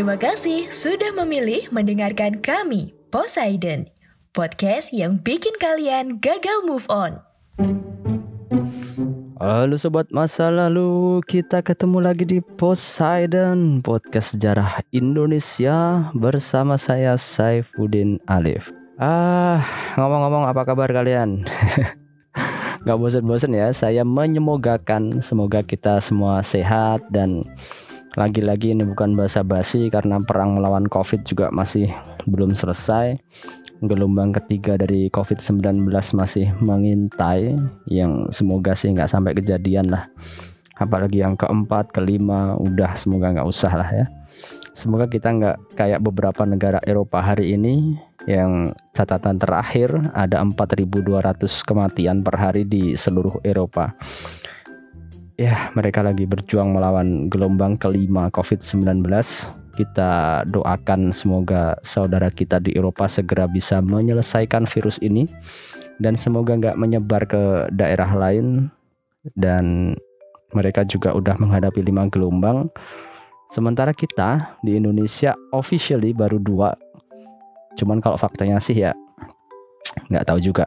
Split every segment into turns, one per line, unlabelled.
Terima kasih sudah memilih mendengarkan kami, Poseidon. Podcast yang bikin kalian gagal move on.
Halo sobat masa lalu, kita ketemu lagi di Poseidon Podcast Sejarah Indonesia bersama saya Saifuddin Alif. Ah, ngomong-ngomong apa kabar kalian? Gak bosan-bosan ya, saya menyemogakan semoga kita semua sehat dan lagi-lagi ini bukan basa-basi karena perang melawan COVID juga masih belum selesai. Gelombang ketiga dari COVID-19 masih mengintai yang semoga sih nggak sampai kejadian lah. Apalagi yang keempat kelima udah semoga nggak usah lah ya. Semoga kita nggak kayak beberapa negara Eropa hari ini yang catatan terakhir ada 4.200 kematian per hari di seluruh Eropa ya mereka lagi berjuang melawan gelombang kelima COVID-19 kita doakan semoga saudara kita di Eropa segera bisa menyelesaikan virus ini. Dan semoga nggak menyebar ke daerah lain. Dan mereka juga udah menghadapi lima gelombang. Sementara kita di Indonesia officially baru dua. Cuman kalau faktanya sih ya nggak tahu juga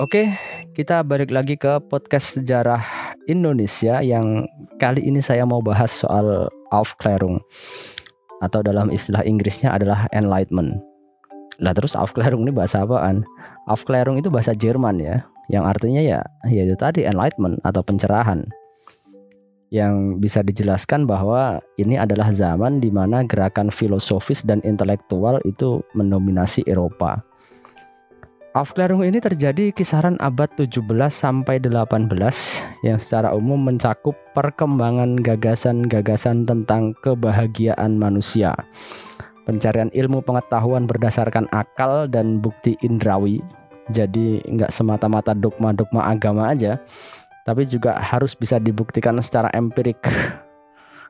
Oke, kita balik lagi ke podcast sejarah Indonesia yang kali ini saya mau bahas soal Aufklärung atau dalam istilah Inggrisnya adalah Enlightenment. Lah terus Aufklärung ini bahasa apaan? Aufklärung itu bahasa Jerman ya, yang artinya ya yaitu tadi Enlightenment atau pencerahan. Yang bisa dijelaskan bahwa ini adalah zaman di mana gerakan filosofis dan intelektual itu mendominasi Eropa. Aufklärung ini terjadi kisaran abad 17 sampai 18 yang secara umum mencakup perkembangan gagasan-gagasan tentang kebahagiaan manusia. Pencarian ilmu pengetahuan berdasarkan akal dan bukti indrawi. Jadi nggak semata-mata dogma-dogma agama aja, tapi juga harus bisa dibuktikan secara empirik.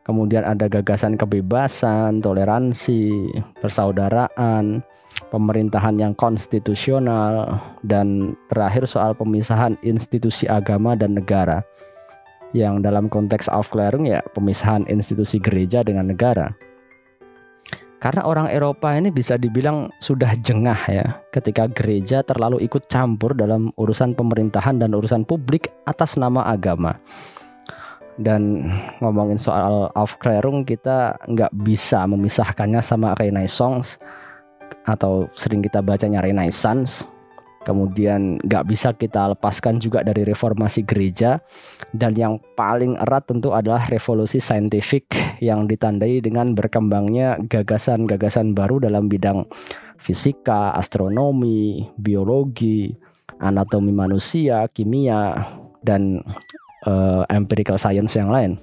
Kemudian ada gagasan kebebasan, toleransi, persaudaraan, pemerintahan yang konstitusional, dan terakhir soal pemisahan institusi agama dan negara. Yang dalam konteks Aufklärung ya pemisahan institusi gereja dengan negara. Karena orang Eropa ini bisa dibilang sudah jengah ya ketika gereja terlalu ikut campur dalam urusan pemerintahan dan urusan publik atas nama agama. Dan ngomongin soal Aufklärung kita nggak bisa memisahkannya sama Renaissance atau sering kita bacanya Renaissance. Kemudian nggak bisa kita lepaskan juga dari reformasi gereja dan yang paling erat tentu adalah revolusi saintifik yang ditandai dengan berkembangnya gagasan-gagasan baru dalam bidang fisika, astronomi, biologi, anatomi manusia, kimia, dan uh, empirical science yang lain.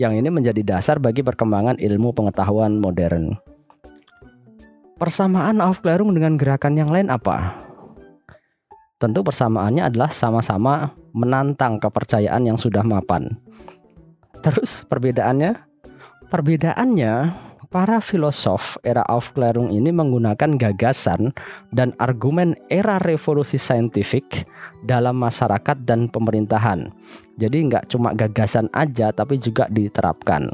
Yang ini menjadi dasar bagi perkembangan ilmu pengetahuan modern. Persamaan Aufklärung dengan gerakan yang lain apa? Tentu persamaannya adalah sama-sama menantang kepercayaan yang sudah mapan. Terus perbedaannya? Perbedaannya para filosof era Aufklärung ini menggunakan gagasan dan argumen era revolusi saintifik dalam masyarakat dan pemerintahan. Jadi nggak cuma gagasan aja tapi juga diterapkan.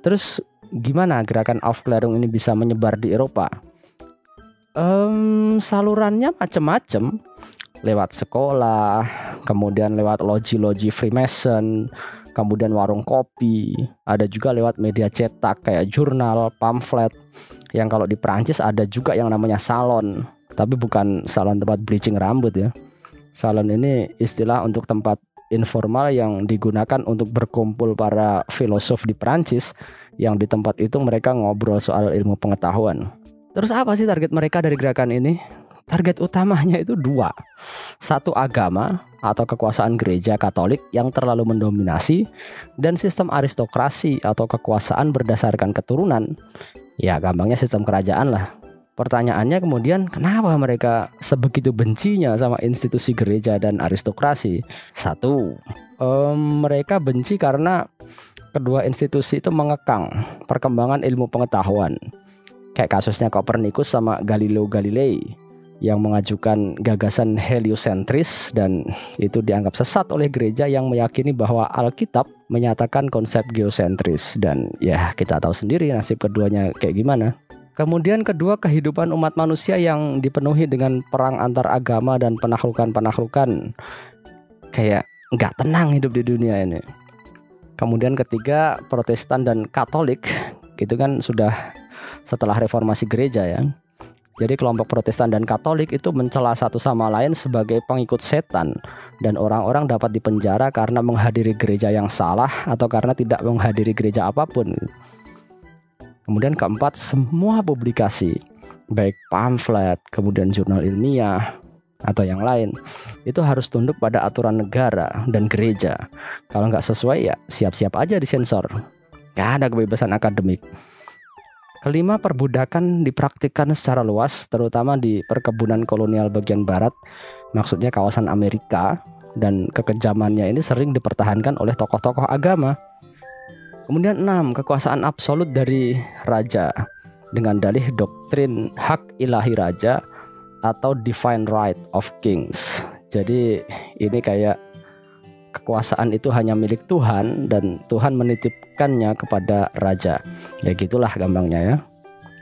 Terus gimana gerakan Aufklärung ini bisa menyebar di Eropa? Um, salurannya macam-macam lewat sekolah, kemudian lewat loji-loji Freemason, kemudian warung kopi, ada juga lewat media cetak kayak jurnal, pamflet. Yang kalau di Prancis ada juga yang namanya salon, tapi bukan salon tempat bleaching rambut ya. Salon ini istilah untuk tempat informal yang digunakan untuk berkumpul para filosof di Prancis yang di tempat itu mereka ngobrol soal ilmu pengetahuan. Terus apa sih target mereka dari gerakan ini? Target utamanya itu dua. Satu agama atau kekuasaan gereja Katolik yang terlalu mendominasi dan sistem aristokrasi atau kekuasaan berdasarkan keturunan. Ya, gampangnya sistem kerajaan lah. Pertanyaannya kemudian kenapa mereka sebegitu bencinya sama institusi gereja dan aristokrasi? Satu, um, mereka benci karena kedua institusi itu mengekang perkembangan ilmu pengetahuan. Kayak kasusnya Copernicus sama Galileo Galilei yang mengajukan gagasan heliosentris dan itu dianggap sesat oleh gereja yang meyakini bahwa Alkitab menyatakan konsep geosentris dan ya kita tahu sendiri nasib keduanya kayak gimana. Kemudian kedua kehidupan umat manusia yang dipenuhi dengan perang antar agama dan penaklukan-penaklukan. Kayak nggak tenang hidup di dunia ini. Kemudian ketiga Protestan dan Katolik itu kan sudah setelah reformasi gereja ya. Jadi kelompok Protestan dan Katolik itu mencela satu sama lain sebagai pengikut setan dan orang-orang dapat dipenjara karena menghadiri gereja yang salah atau karena tidak menghadiri gereja apa pun. Kemudian keempat, semua publikasi, baik pamflet, kemudian jurnal ilmiah, atau yang lain, itu harus tunduk pada aturan negara dan gereja. Kalau nggak sesuai ya siap-siap aja disensor. Gak ada kebebasan akademik. Kelima, perbudakan dipraktikkan secara luas, terutama di perkebunan kolonial bagian barat, maksudnya kawasan Amerika, dan kekejamannya ini sering dipertahankan oleh tokoh-tokoh agama. Kemudian enam, kekuasaan absolut dari raja dengan dalih doktrin hak ilahi raja atau divine right of kings. Jadi ini kayak kekuasaan itu hanya milik Tuhan dan Tuhan menitipkannya kepada raja. Ya gitulah gampangnya ya.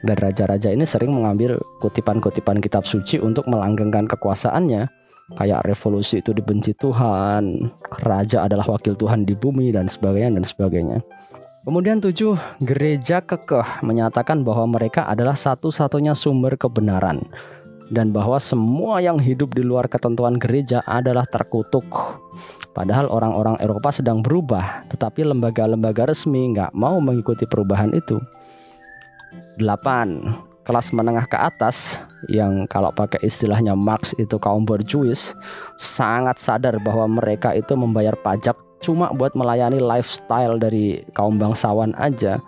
Dan raja-raja ini sering mengambil kutipan-kutipan kitab suci untuk melanggengkan kekuasaannya. Kayak revolusi itu dibenci Tuhan, raja adalah wakil Tuhan di bumi dan sebagainya dan sebagainya. Kemudian tujuh, gereja kekeh menyatakan bahwa mereka adalah satu-satunya sumber kebenaran dan bahwa semua yang hidup di luar ketentuan gereja adalah terkutuk. Padahal orang-orang Eropa sedang berubah, tetapi lembaga-lembaga resmi nggak mau mengikuti perubahan itu. Delapan, kelas menengah ke atas yang kalau pakai istilahnya Marx itu kaum berjuis sangat sadar bahwa mereka itu membayar pajak cuma buat melayani lifestyle dari kaum bangsawan aja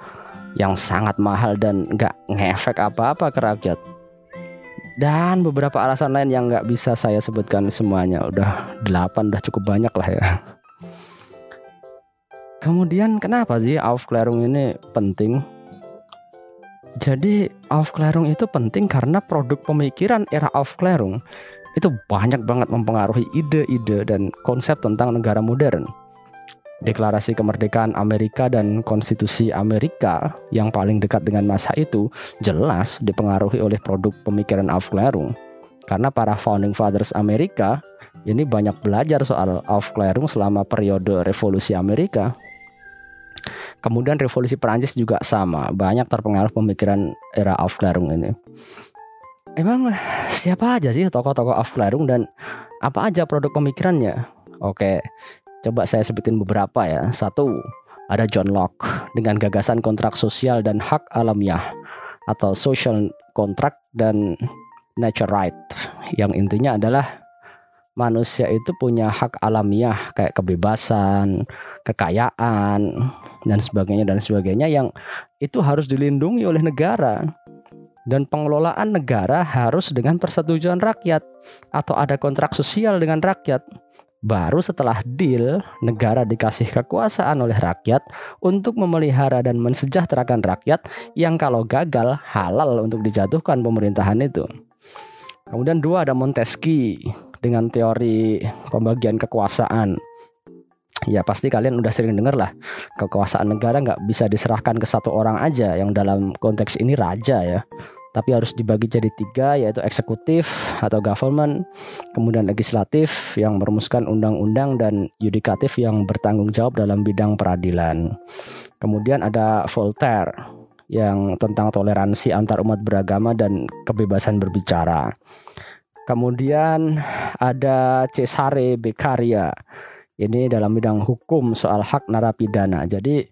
yang sangat mahal dan nggak ngefek apa-apa ke rakyat. Dan beberapa alasan lain yang nggak bisa saya sebutkan semuanya. Udah delapan, udah cukup banyak lah ya. Kemudian kenapa sih Aufklärung ini penting? Jadi Aufklärung itu penting karena produk pemikiran era Aufklärung itu banyak banget mempengaruhi ide-ide dan konsep tentang negara modern. Deklarasi kemerdekaan Amerika dan Konstitusi Amerika yang paling dekat dengan masa itu jelas dipengaruhi oleh produk pemikiran Aufklärung. Karena para founding fathers Amerika ini banyak belajar soal Aufklärung selama periode revolusi Amerika. Kemudian revolusi Perancis juga sama, banyak terpengaruh pemikiran era Aufklärung ini. Emang siapa aja sih tokoh-tokoh Aufklärung dan apa aja produk pemikirannya? Oke, Coba saya sebutin beberapa ya. Satu, ada John Locke dengan gagasan kontrak sosial dan hak alamiah atau social contract dan nature right yang intinya adalah manusia itu punya hak alamiah kayak kebebasan, kekayaan dan sebagainya dan sebagainya yang itu harus dilindungi oleh negara. Dan pengelolaan negara harus dengan persetujuan rakyat atau ada kontrak sosial dengan rakyat. Baru setelah deal, negara dikasih kekuasaan oleh rakyat untuk memelihara dan mensejahterakan rakyat yang kalau gagal halal untuk dijatuhkan pemerintahan itu. Kemudian dua ada Montesquieu dengan teori pembagian kekuasaan. Ya pasti kalian udah sering dengar lah kekuasaan negara nggak bisa diserahkan ke satu orang aja yang dalam konteks ini raja ya. Tapi harus dibagi jadi tiga yaitu eksekutif atau government kemudian legislatif yang merumuskan undang-undang dan yudikatif yang bertanggung jawab dalam bidang peradilan. Kemudian ada Voltaire yang tentang toleransi antar umat beragama dan kebebasan berbicara. Kemudian ada Cesare Beccaria ini dalam bidang hukum soal hak narapidana. Jadi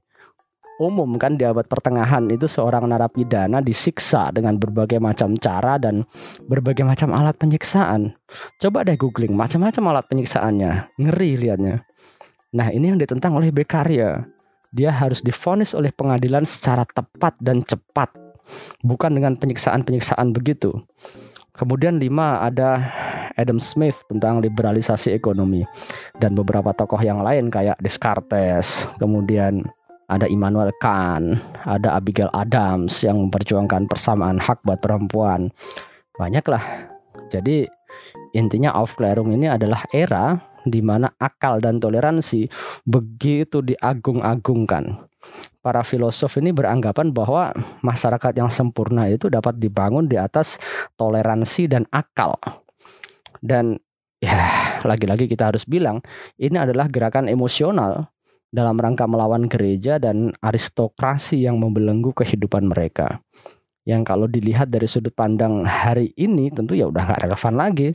umum kan di abad pertengahan itu seorang narapidana disiksa dengan berbagai macam cara dan berbagai macam alat penyiksaan. Coba deh googling macam-macam alat penyiksaannya. Ngeri liatnya. Nah, ini yang ditentang oleh Beccaria. Dia harus difonis oleh pengadilan secara tepat dan cepat. Bukan dengan penyiksaan-penyiksaan begitu. Kemudian lima ada Adam Smith tentang liberalisasi ekonomi dan beberapa tokoh yang lain kayak Descartes, kemudian ada Immanuel Kant, ada Abigail Adams yang memperjuangkan persamaan hak buat perempuan. Banyaklah. Jadi intinya Aufklärung ini adalah era di mana akal dan toleransi begitu diagung-agungkan para filosof ini beranggapan bahwa masyarakat yang sempurna itu dapat dibangun di atas toleransi dan akal. Dan ya, lagi-lagi kita harus bilang ini adalah gerakan emosional dalam rangka melawan gereja dan aristokrasi yang membelenggu kehidupan mereka. Yang kalau dilihat dari sudut pandang hari ini tentu ya udah nggak relevan lagi.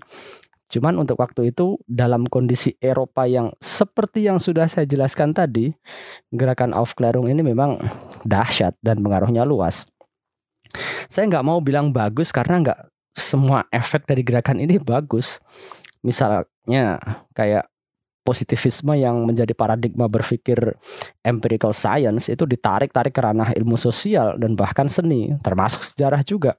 Cuman untuk waktu itu dalam kondisi Eropa yang seperti yang sudah saya jelaskan tadi, gerakan Aufklärung ini memang dahsyat dan pengaruhnya luas. Saya nggak mau bilang bagus karena nggak semua efek dari gerakan ini bagus. Misalnya kayak positivisme yang menjadi paradigma berpikir empirical science itu ditarik-tarik ke ranah ilmu sosial dan bahkan seni, termasuk sejarah juga.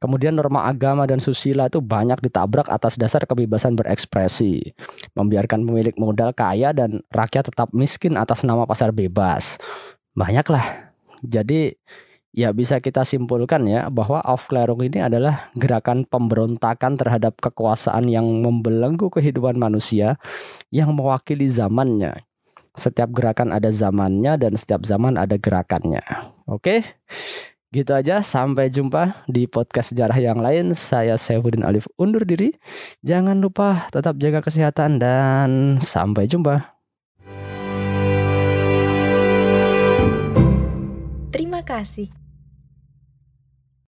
Kemudian norma agama dan susila itu banyak ditabrak atas dasar kebebasan berekspresi. Membiarkan pemilik modal kaya dan rakyat tetap miskin atas nama pasar bebas. Banyaklah. Jadi ya bisa kita simpulkan ya bahwa Aufklärung ini adalah gerakan pemberontakan terhadap kekuasaan yang membelenggu kehidupan manusia yang mewakili zamannya. Setiap gerakan ada zamannya dan setiap zaman ada gerakannya. Oke. Gitu aja, sampai jumpa di podcast sejarah yang lain. Saya Saifuddin Alif undur diri. Jangan lupa tetap jaga kesehatan dan sampai jumpa.
Kasih.